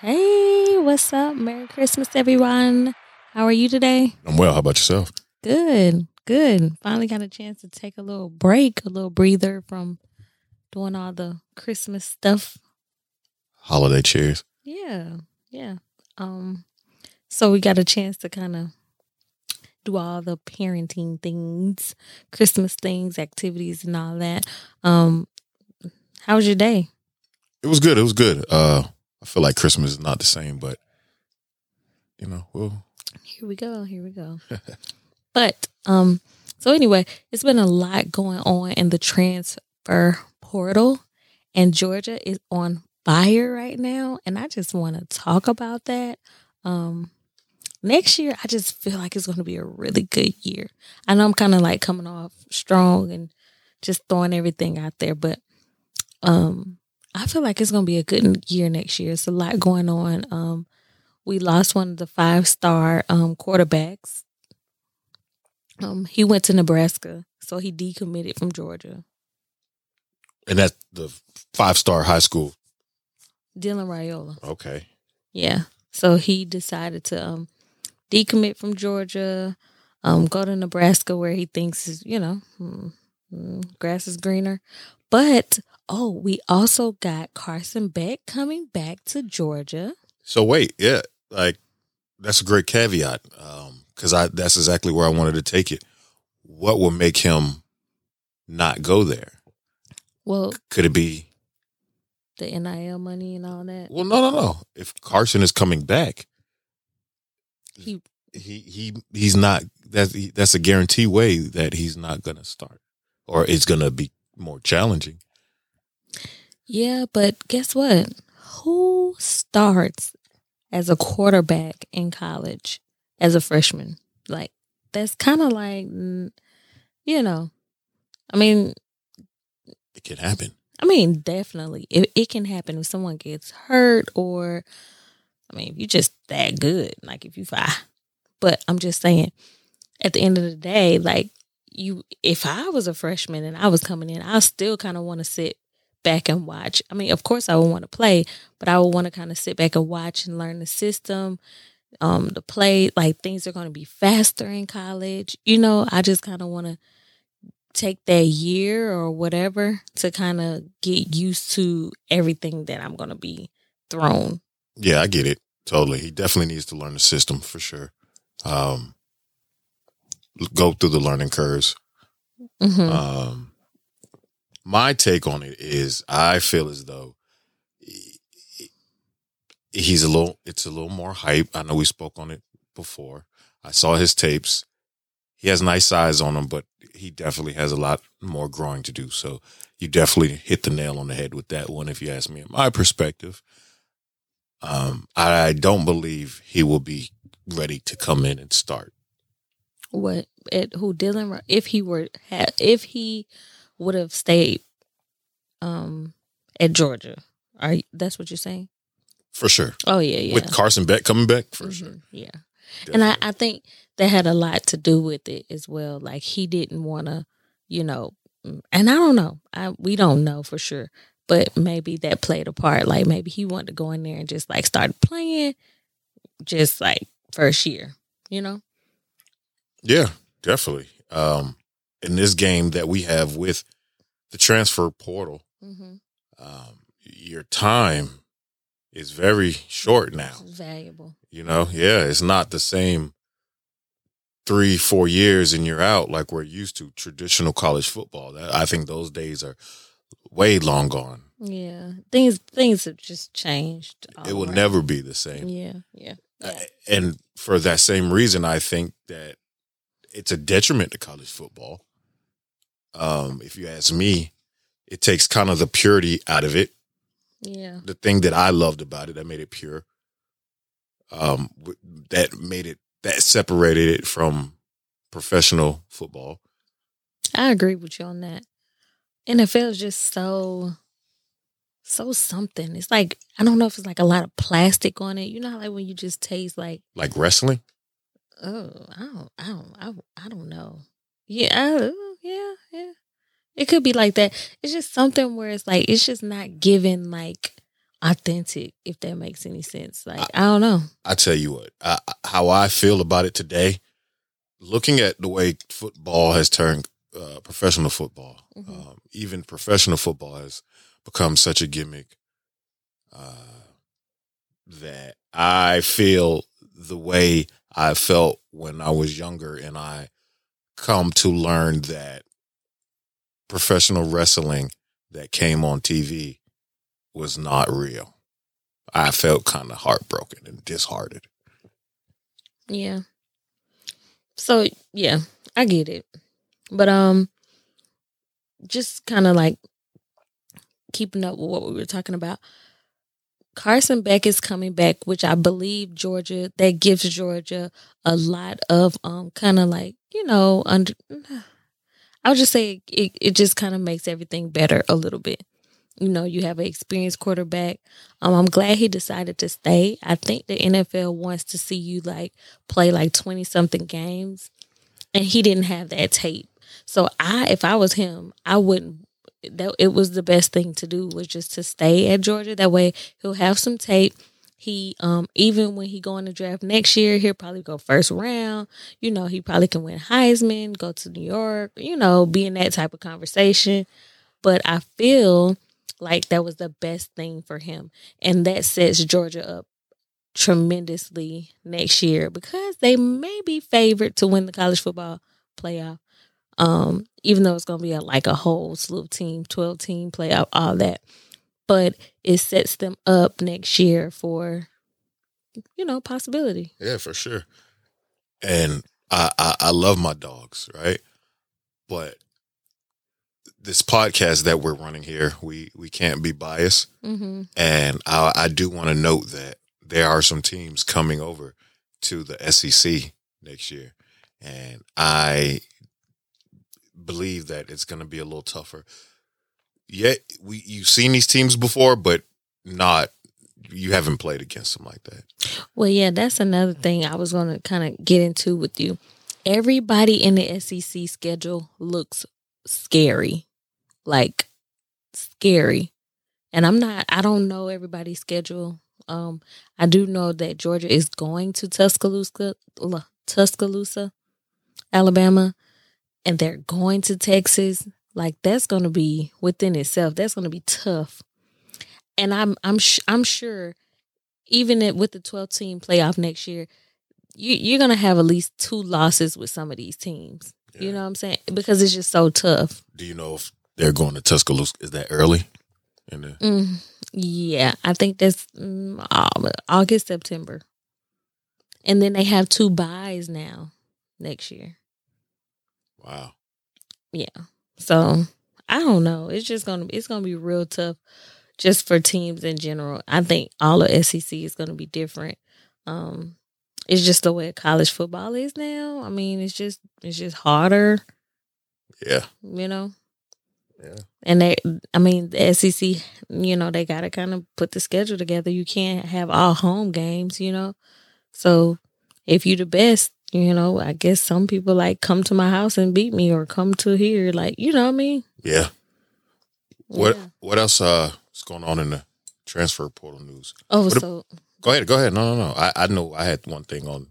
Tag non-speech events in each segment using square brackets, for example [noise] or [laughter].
Hey, what's up? Merry Christmas, everyone. How are you today? I'm well. How about yourself? Good, good. Finally got a chance to take a little break, a little breather from doing all the Christmas stuff. Holiday cheers. Yeah, yeah. Um, so we got a chance to kind of do all the parenting things, Christmas things, activities, and all that. Um, how was your day? It was good. It was good. Uh, I feel like Christmas is not the same, but you know, well, Here we go. Here we go. [laughs] but um, so anyway, it's been a lot going on in the transfer portal, and Georgia is on fire right now, and I just want to talk about that. Um, next year, I just feel like it's going to be a really good year. I know I'm kind of like coming off strong and just throwing everything out there, but um, I feel like it's going to be a good year next year. It's a lot going on. Um, we lost one of the five star um, quarterbacks. Um, he went to Nebraska, so he decommitted from Georgia. and that's the five star high school. Dylan Raiola. Okay. Yeah. So he decided to um, decommit from Georgia, um, go to Nebraska where he thinks is, you know, mm, mm, grass is greener. But oh, we also got Carson Beck coming back to Georgia. So wait, yeah, like that's a great caveat um, because I that's exactly where I wanted to take it. What will make him not go there? Well, Could it be? the NIL money and all that. Well, no, no, no. If Carson is coming back, He he he he's not. That's that's a guarantee way that he's not going to start, or it's going to be more challenging. Yeah, but guess what? Who starts as a quarterback in college as a freshman? Like, that's kind of like, you know, I mean, It can happen. I mean, definitely, it, it can happen if someone gets hurt or, I mean, if you're just that good, like if you fly. But I'm just saying, at the end of the day, like you, if I was a freshman and I was coming in, I still kind of want to sit back and watch. I mean, of course, I would want to play, but I would want to kind of sit back and watch and learn the system, um, the play. Like things are going to be faster in college. You know, I just kind of want to take that year or whatever to kind of get used to everything that I'm going to be thrown. Yeah, I get it totally. He definitely needs to learn the system for sure. Um, go through the learning curves. hmm Um, my take on it is, I feel as though he's a little. It's a little more hype. I know we spoke on it before. I saw his tapes. He has nice size on him, but he definitely has a lot more growing to do. So you definitely hit the nail on the head with that one. If you ask me, in my perspective, um, I don't believe he will be ready to come in and start. What at who Dylan? If he were if he would have stayed, um, at Georgia, are you, that's what you're saying? For sure. Oh yeah, yeah. With Carson Beck coming back, for Mhm, sure. Yeah. And I, I think that had a lot to do with it as well. Like he didn't want to, you know, mm, and I don't know. I we don't know for sure, but maybe that played a part. Like maybe he wanted to go in there and just like start playing, just like first year, you know. Yeah, definitely. Um, in this game that we have with the transfer portal, Mm-hmm. um, your time is very short now. Valuable. You know, yeah, it's not the same three, four years and you're out like we're used to traditional college football. That, I think those days are way long gone. Yeah, things things have just changed. it will around. never be the same. Yeah, yeah, yeah. Uh, and for that same reason, I think that it's a detriment to college football. Um, if you ask me, it takes kind of the purity out of it. yeah. The thing that I loved about it that made it pure, um, that made it that separated it from professional football. I agree with you on that. NFL is just so so something. It's like I don't know if it's like a lot of plastic on it. You know how like when you just taste like Like wrestling, oh I don't I don't I, I don't know. Yeah, uh, yeah, yeah. It could be like that. It's just something where it's like it's just not given like authentic, if that makes any sense. Like I, I don't know. I tell you what, I, how I feel about it today. Looking at the way football has turned uh, professional football, mm-hmm. um, even professional football has become such a gimmick uh, that I feel the way I felt when I was younger, and I come to learn that professional wrestling that came on TV was not real. I felt kind of heartbroken and disheartened. Yeah. So yeah, I get it. But um just kind of like keeping up with what we were talking about. Carson Beck is coming back, which I believe Georgia that gives Georgia a lot of um kind of like, you know, under [sighs] I would just say it, it just kind of makes everything better a little bit. You know, you have an experienced quarterback. Um, I'm glad he decided to stay. I think the NFL wants to see you like play like 20 something games. And he didn't have that tape. So I if I was him, I wouldn't that it was the best thing to do was just to stay at Georgia. That way he'll have some tape. He um even when he go in the draft next year, he'll probably go first round. You know, he probably can win Heisman, go to New York, you know, be in that type of conversation. But I feel like that was the best thing for him. And that sets Georgia up tremendously next year because they may be favored to win the college football playoff. Um, even though it's gonna be a, like a whole slew of team, 12 team playoff, all that but it sets them up next year for you know possibility. Yeah, for sure. And I, I, I love my dogs, right? But this podcast that we're running here, we we can't be biased, mm-hmm. and I, I do want to note that there are some teams coming over to the SEC next year, and I believe that it's going to be a little tougher Yet we you've seen these teams before, but not you haven't played against them like that. Well, yeah, that's another thing I was going to kind of get into with you. Everybody in the SEC schedule looks scary, like scary. And I'm not. I don't know everybody's schedule. Um, I do know that Georgia is going to Tuscaloosa, Tuscaloosa, Alabama, and they're going to Texas. Like that's going to be within itself. That's going to be tough. And I'm I'm sh- I'm sure even at, with the 12 team playoff next year, you you're going to have at least two losses with some of these teams. Yeah. You know what I'm saying? Because it's just so tough. Do you know if they're going to Tuscaloosa? Is that early? In the- mm, yeah, I think that's mm, August, September. And then they have two byes now next year. Wow. Yeah. So I don't know. It's just gonna it's gonna be real tough just for teams in general. I think all of SEC is gonna be different. Um it's just the way college football is now. I mean, it's just it's just harder. Yeah. You know? Yeah. And they I mean, the SEC, you know, they gotta kind of put the schedule together. You can't have all home games, you know. So if you're the best, you know, I guess some people like come to my house and beat me or come to here, like, you know what I mean? Yeah. What yeah. what else uh is going on in the transfer portal news? Oh, what so a, go ahead, go ahead. No, no, no. I, I know I had one thing on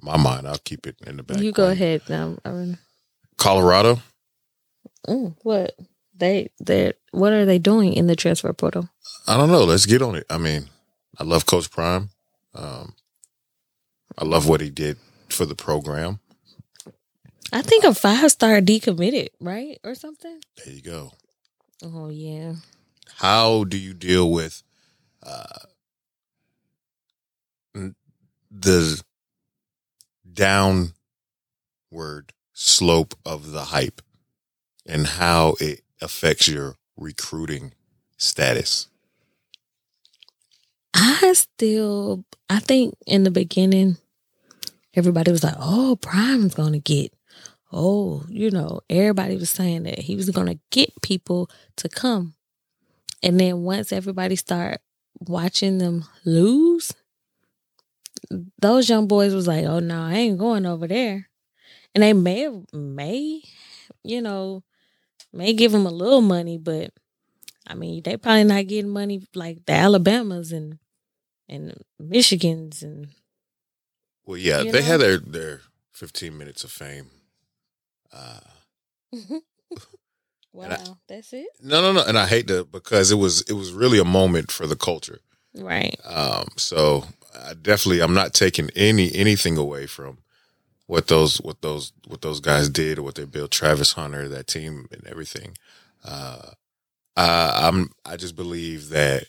my mind. I'll keep it in the back. You go ahead now. Colorado. Mm, what they they what are they doing in the transfer portal? I don't know. Let's get on it. I mean, I love Coach Prime. Um, I love what he did for the program. I think a five star decommitted, right? Or something. There you go. Oh yeah. How do you deal with uh, the downward slope of the hype and how it affects your recruiting status? I still, I think in the beginning, everybody was like, oh, Prime's going to get, oh, you know, everybody was saying that he was going to get people to come. And then once everybody start watching them lose, those young boys was like, oh, no, I ain't going over there. And they may may, you know, may give them a little money, but I mean, they probably not getting money like the Alabamas and and Michigans and Well, yeah, You they know? had their their 15 minutes of fame. Uh, [laughs] wow, I- that's it, no, no, no, and I hate to because it was it was really a moment for the culture. right? Um, so I definitely, I'm not taking any anything away from what those what those what those guys did or what they built. Travis Hunter, that team, and everything. Uh, I, I'm I just believe that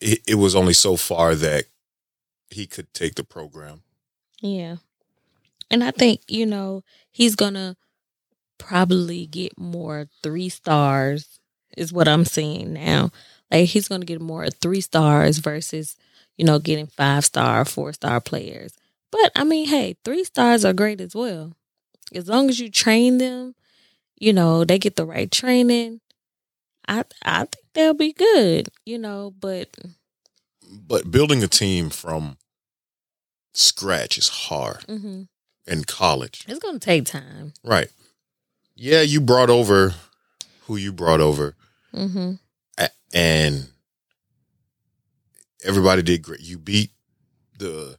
it, it was only so far that he could take the program. Yeah. And I think, you know, he's going to probably get more three stars, is what I'm seeing now. Like, he's going to get more three stars versus, you know, getting five star, four star players. But I mean, hey, three stars are great as well. As long as you train them, you know, they get the right training. I I think they'll be good, you know, but But building a team from scratch is hard mhm, in college. it's going to take time. Right. Yeah, you brought over who you brought over, hmm and everybody did great. You beat the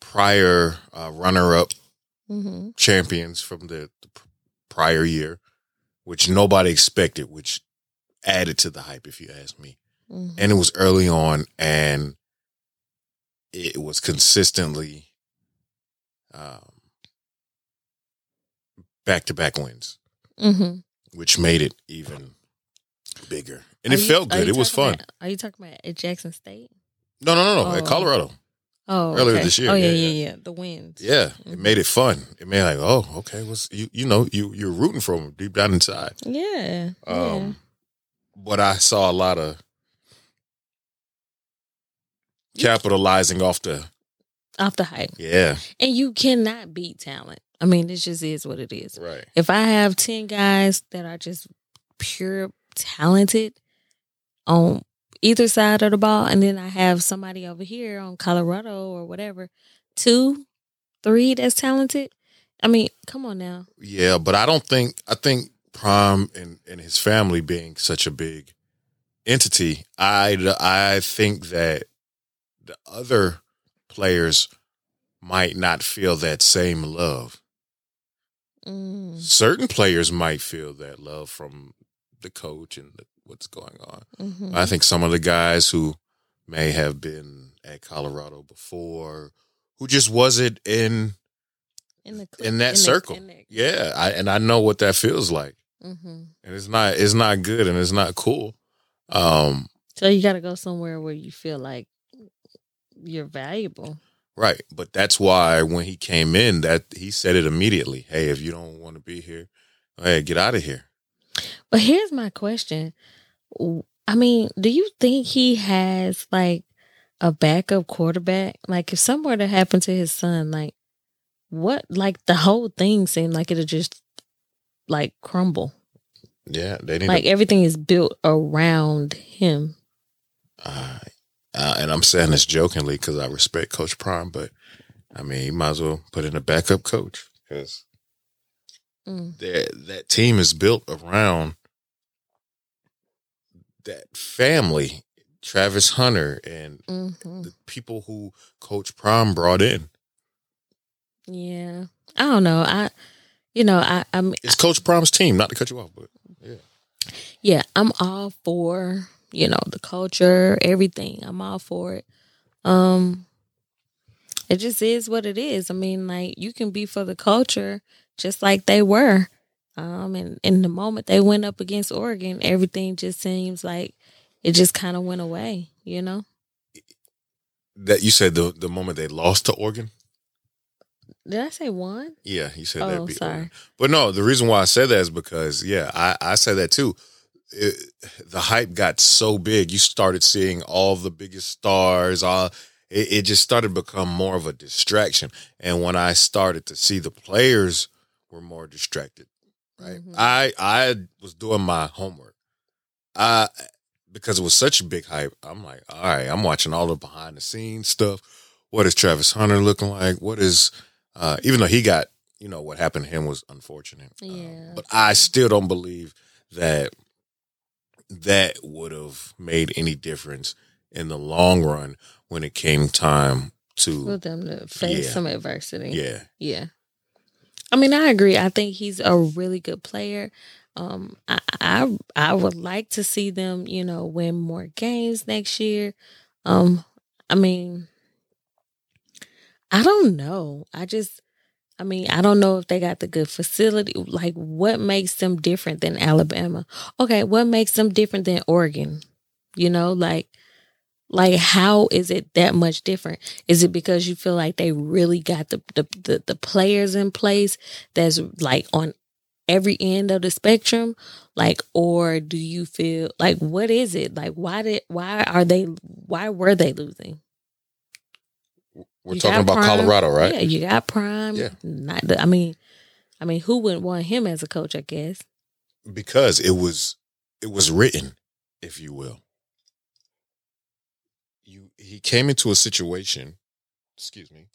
prior uh, runner-up hmm champions from the, the prior year, which nobody expected, which added to the hype, if you ask me. Hmm And it was early on, and it was consistently um, back-to-back wins. hmm which made it even bigger. And Are it you- felt good. It was fun. about- are you talking about at Jackson State? No, no, no, no. At Oh. Colorado. Oh, Earlier okay. this year, Oh yeah, yeah, yeah, yeah. yeah. The wins. Yeah, it Mhm. made it fun. It made like, oh, okay, what's you you know you you're rooting for them deep down inside. Yeah. yeah. Um, but I saw a lot of capitalizing off the Off the hype, yeah and you cannot beat talent. I mean, this just is what it is. right If I have ten guys that are just pure talented on either side of the ball, and then I have somebody over here on Colorado or whatever, two, three that's talented. I mean, come on now. yeah. But I don't think I think Prime and and his family being such a big entity, I I think that the other players might not feel that same love. Mm, Certain players might feel that love from the coach and the, what's going on. mhm. I think some of the guys who may have been at Colorado before, who just wasn't in in the in that circle. in yeah, I, and I know what that feels like, hmm and it's not it's not good and it's not cool. Um, So you got to go somewhere where you feel like you're valuable. right, but that's why when he came in, that he said it immediately. Hey, if you don't want to be here, hey, get out of here. But here's my question. I mean, do you think he has like a backup quarterback? Like if something were to happen to his son, like what like the whole thing seemed like it'll just like crumble. Yeah, they need Like everything is built around him. Uh, uh, and I'm saying this jokingly because I respect Coach Prime, but I mean, he might as well put in a backup coach because Mm. that team is built around that family, Travis Hunter, and hmm the people who Coach Prime brought in. Yeah. I don't know. I you know, I I'm It's Coach Prime's team, not to cut you off, but yeah, yeah, I'm all for, you know, the culture, everything. I'm all for it. Um it just is what it is. I mean, like you can be for the culture just like they were. Um and in the moment they went up against Oregon, everything just seems like it just kind of went away, you know? that you said the the moment they lost to Oregon. Did I say one? Yeah, you said Oh, that. sorry. Oregon. But no, the reason why I said that is because yeah, I I said that too. It, the hype got so big, you started seeing all the biggest stars. All it, it just started to become more of a distraction. And when I started to see the players were more distracted, right? Mhm. I I was doing my homework. I because it was such a big hype. I'm like, all right, I'm watching all the behind the scenes stuff. What is Travis Hunter looking like? What is uh, even though he got, you know, what happened to him was unfortunate. Um, Yeah. but I still don't believe that that would have made any difference in the long run when it came time to For them to face Yeah. some adversity. yeah Yeah. I mean, I agree. I think he's a really good player. Um, I, I I would like to see them, you know, win more games next year. Um, I mean, I don't know. I just, I mean, I don't know if they got the good facility. Like, what makes them different than Alabama? Okay, what makes them different than Oregon? You know, like, like how is it that much different? Is it because you feel like they really got the the the, the players in place that's like on every end of the spectrum? Like, or do you feel like what is it? Like, why did why are they why were they losing? We're You talking about Prime. colorado right Yeah, you got Prime. Yeah. Not the, I mean, I mean, who wouldn't want him as a coach? I guess. because it was it was written if you will you he came into a situation excuse me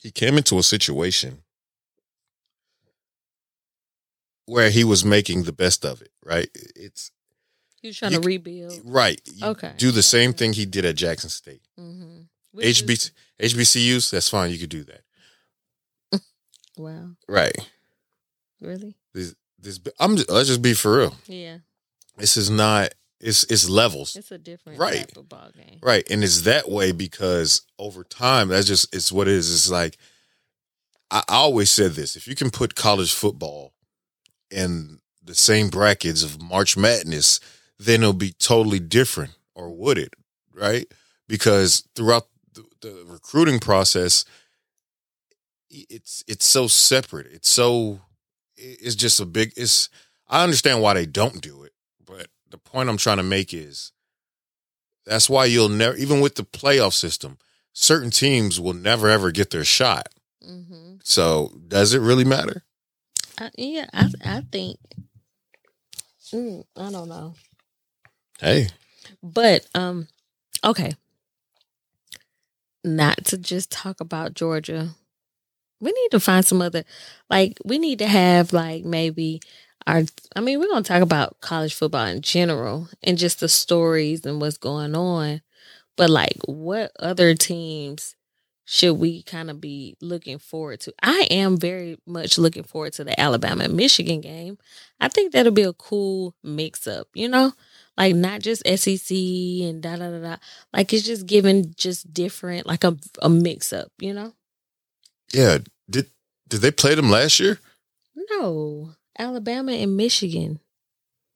he came into a situation where he was making the best of it right it's He was trying You to rebuild. right You Okay. do the same thing he did at jackson state Mm-hmm. HB, hbcus that's fine you could do that [laughs] Wow. right Really? this this i'm just, let's just be for real Yeah. this is not it's it's levels It's a different Right. type of ball game. Right. And it's that way because over time, that's just it's what it is. It's like I, I always said this. If you can put college football in the same brackets of March Madness, then it'll be totally different. Or would it? Right? Because throughout the, the recruiting process, it's it's so separate. It's so it's just a big it's I understand why they don't do it, but the point I'm trying to make is that's why you'll never, even with the playoff system, certain teams will never ever get their shot. Mm-hmm. So does it really matter? I, yeah, I I think. Mm, I don't know, Hey, but um, okay. Not to just talk about Georgia, we need to find some other, like we need to have like maybe our. I mean, we're gonna talk about college football in general and just the stories and what's going on, but like what other teams should we kind of be looking forward to? I am very much looking forward to the Alabama Michigan game. I think that'll be a cool mix up, you know? Like not just SEC and da da da da. Like it's just giving just different, like a a mix up, you know? yeah. Did did they play them last year? No, Alabama and Michigan.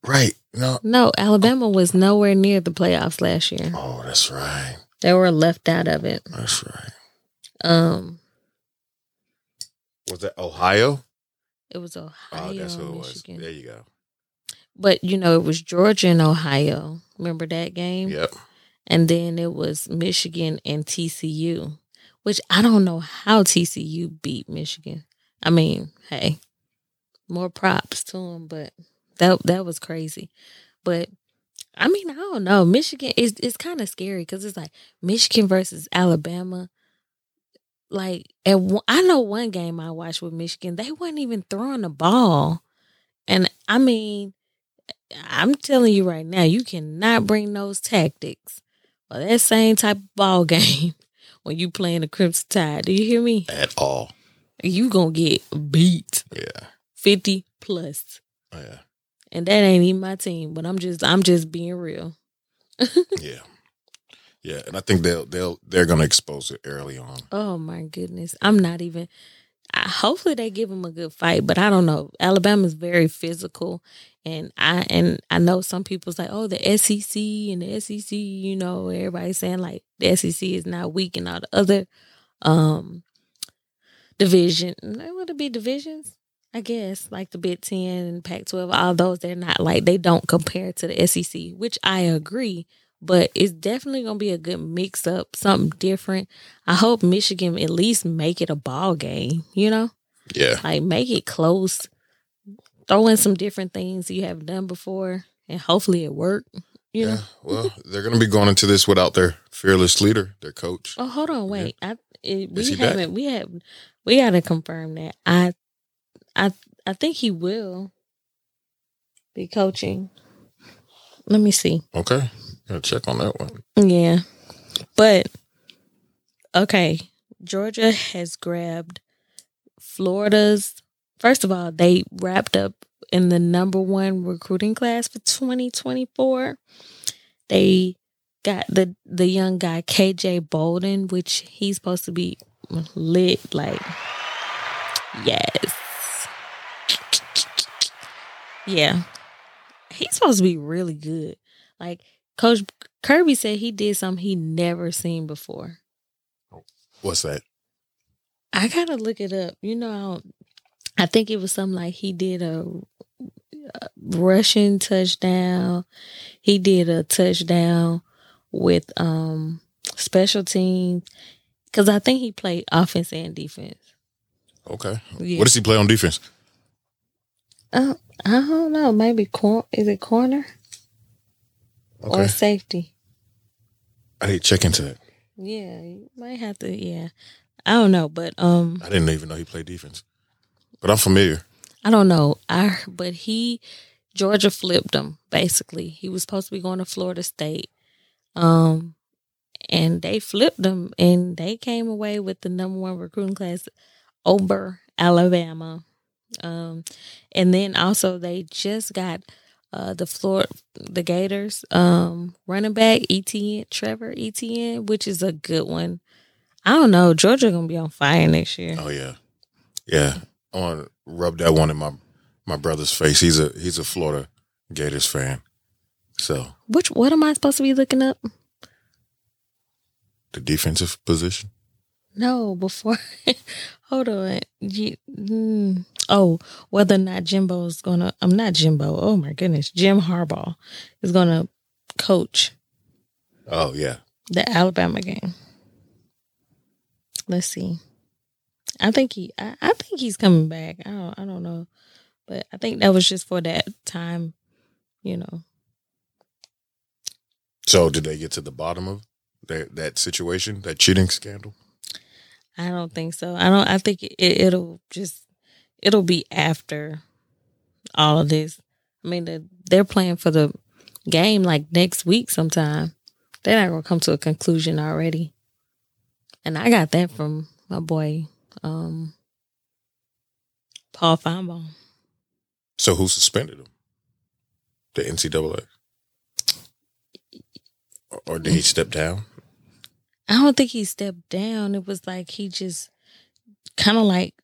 Right. No. No, Alabama was nowhere near the playoffs last year. Oh, that's right. They were left out of it. That's right. Um, Was that Ohio? it was Ohio, Oh, that's who it was. There you go. But you know, it was Georgia and Ohio. Remember that game? Yep. And then it was Michigan and TCU, which I don't know how TCU beat Michigan. I mean, hey, more props to them, but that that was crazy. But I mean, I don't know. Michigan is it's kind of scary because it's like Michigan versus Alabama. Like at one, I know one game I watched with Michigan, they weren't even throwing the ball, and I mean, I'm telling you right now, you cannot bring those tactics or that same type of ball [laughs] game when you playing the Crimson Tide. Do you hear me? At all. You gonna get beat Yeah. fifty plus, Oh, yeah. and that ain't even my team. But I'm just, I'm just being real. [laughs] Yeah. Yeah. And I think they'll they'll they're gonna expose it early on. Oh my goodness, I'm not even. Hopefully they give him a good fight, but I don't know. Alabama's very physical, and I and I know some people say, oh, the SEC and the SEC. You know, everybody's saying like the SEC is not weak and all the other um division. Would to be divisions? I guess like the Big Ten and Pac twelve. All those they're not like they don't compare to the SEC, which I agree. But it's definitely gonna be a good mix up, something different. I hope Michigan at least make it a ball game, you know? Yeah. Like make it close. Throw in some different things you haven't done before and hopefully it work. You know? Yeah. Well, they're gonna be going into this without their fearless leader, their coach. Oh, hold on, wait. I it, we he back? haven't we have we gotta confirm that. I I I think he will. be coaching. Let me see. Okay. Check on that one. Yeah. But okay, Georgia has grabbed Florida's first of all, they wrapped up in the number one recruiting class for 2024. They got the the young guy KJ Bolden, which he's supposed to be lit like yes. Yeah. He's supposed to be really good. Like Coach Kirby said he did something he never seen before. What's that? I gotta look it up. You know, I think it was something like he did a, a rushing touchdown. He did a touchdown with um special teams because I think he played offense and defense. Okay. Yeah. What does he play on defense? Uh, I don't know. Maybe cor- is it corner Okay. or safety? I need to check into that. Yeah, you might have to. Yeah, I don't know, but um, I didn't even know he played defense. But I'm familiar. I don't know. I but he Georgia flipped him basically. He was supposed to be going to Florida State. Um and they flipped him and they came away with the number one recruiting class over Alabama. Um and then also they just got uh the floor, the Gators um running back Etienne Trevor Etienne, which is a good one. I don't know. Georgia gonna be on fire next year. Oh yeah. Yeah. I want to rub that one in my my brother's face. He's a he's a Florida Gators fan. So Which what am I supposed to be looking up? the defensive position. No, before. [laughs] hold on. Mm, oh, whether or not Jimbo is gonna. I'm not Jimbo. Oh my goodness, Jim Harbaugh is gonna coach Oh yeah. the Alabama game. Let's see. I think he. I, I think he's coming back. I don't. I don't know, but I think that was just for that time. You know. So did they get to the bottom of that that situation, that cheating scandal? I don't think so. I don't. I think it, it'll just it'll be after all of this. I mean, the, they're playing for the game like next week sometime. They're not gonna come to a conclusion already. And I got that from my boy um, Paul Finebaum. So who suspended him? The NCAA. Or, or did he step down? I don't think he stepped down. It was like he just kind of like,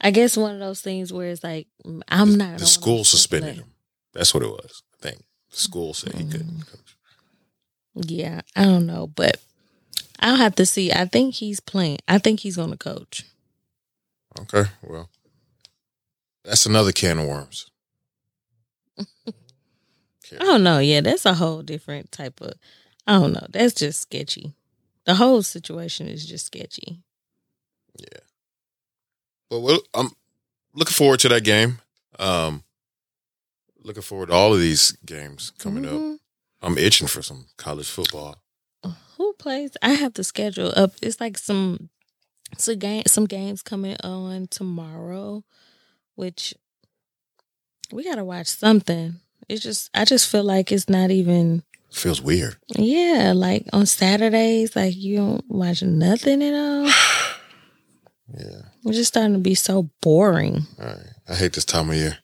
I guess one of those things where it's like I'm not. The school suspended him. That's what it was. I think the school said he couldn't Mm. coach. Yeah, I don't know, but I'll have to see. I think he's playing. I think he's going to coach. Okay, well, that's another can of worms. [laughs] I don't know. Yeah, that's a whole different type of. I don't know. That's just sketchy. The whole situation is just sketchy. Yeah. But well, I'm looking forward to that game. Um, looking forward to all of these games coming up. Mhm. I'm itching for some college football. Who plays? I have the schedule up. It's like some some game some games coming on tomorrow, which we gotta watch something. It's just I just feel like it's not even feels weird. yeah, like on Saturdays, like you don't watch nothing at all. [sighs] Yeah. It's just starting to be so boring. All right. I hate this time of year.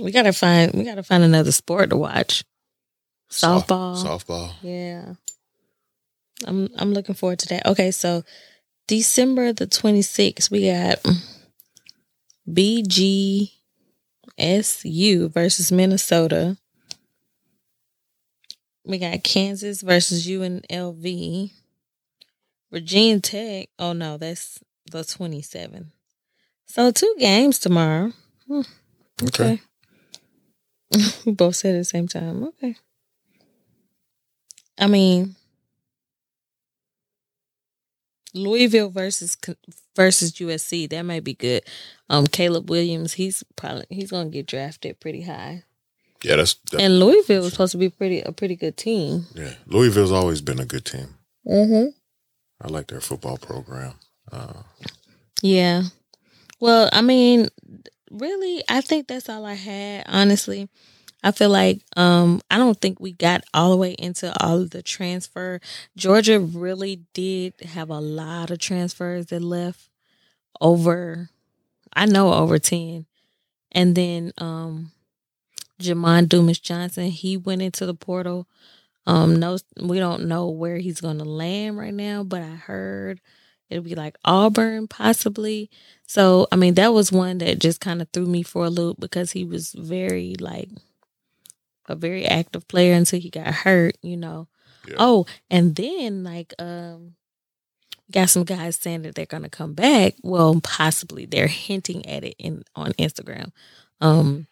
We gotta find we gotta find another sport to watch. Soft- Softball. softball. Yeah. I'm I'm looking forward to that. Okay, so December the 26th, we got BGSU versus Minnesota. We got Kansas versus UNLV. Virginia Tech. Oh no, that's the 27th. So two games tomorrow. Hmm, Okay. [laughs] we both said at the same time. Okay. I mean, Louisville versus versus USC. That might be good. Um, Caleb Williams. He's probably he's gonna get drafted pretty high. Yeah, that's that, And Louisville was supposed to be pretty a pretty good team. yeah. Louisville's always been a good team. Mm-hmm. I like their football program. Uh, Yeah. Well, I mean, really, I think that's all I had. Honestly, I feel like um, I don't think we got all the way into all of the transfer. Georgia really did have a lot of transfers that left over. I know over ten, and then um, Jamon Dumas Johnson he went into the portal. Um, no, we don't know where he's going to land right now, but I heard it'll be like Auburn possibly. So, I mean, that was one that just kind of threw me for a loop because he was very like a very active player until he got hurt, you know. Yeah. Oh, and then like um got some guys saying that they're gonna come back. Well, possibly they're hinting at it in on Instagram. Um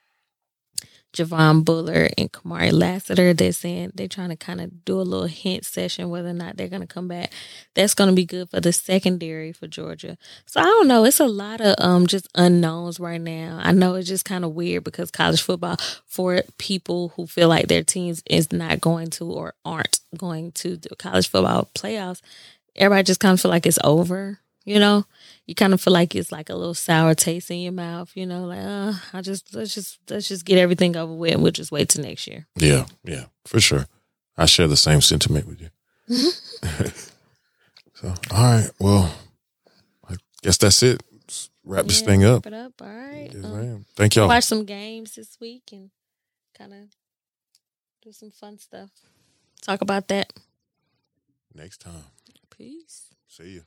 Javon Bullard and Kamari Lassiter, they're saying they're trying to kind of do a little hint session whether or not they're gonna come back. That's gonna be good for the secondary for Georgia. So I don't know. It's a lot of um just unknowns right now. I know it's just kind of weird because college football for people who feel like their teams is not going to or aren't going to the college football playoffs, everybody just kind of feel like it's over. You know, you kind of feel like it's like a little sour taste in your mouth. You know, like uh, I just let's just let's just get everything over with, and we'll just wait till next year. Yeah, yeah, for sure. I share the same sentiment with you. [laughs] so, all right. Well, I guess that's it. Let's wrap this thing up. Wrap it up. All right. Yes, Um. Thank y'all. watch some games this week and kind of do some fun stuff. Talk about that. Next time. Peace. See you.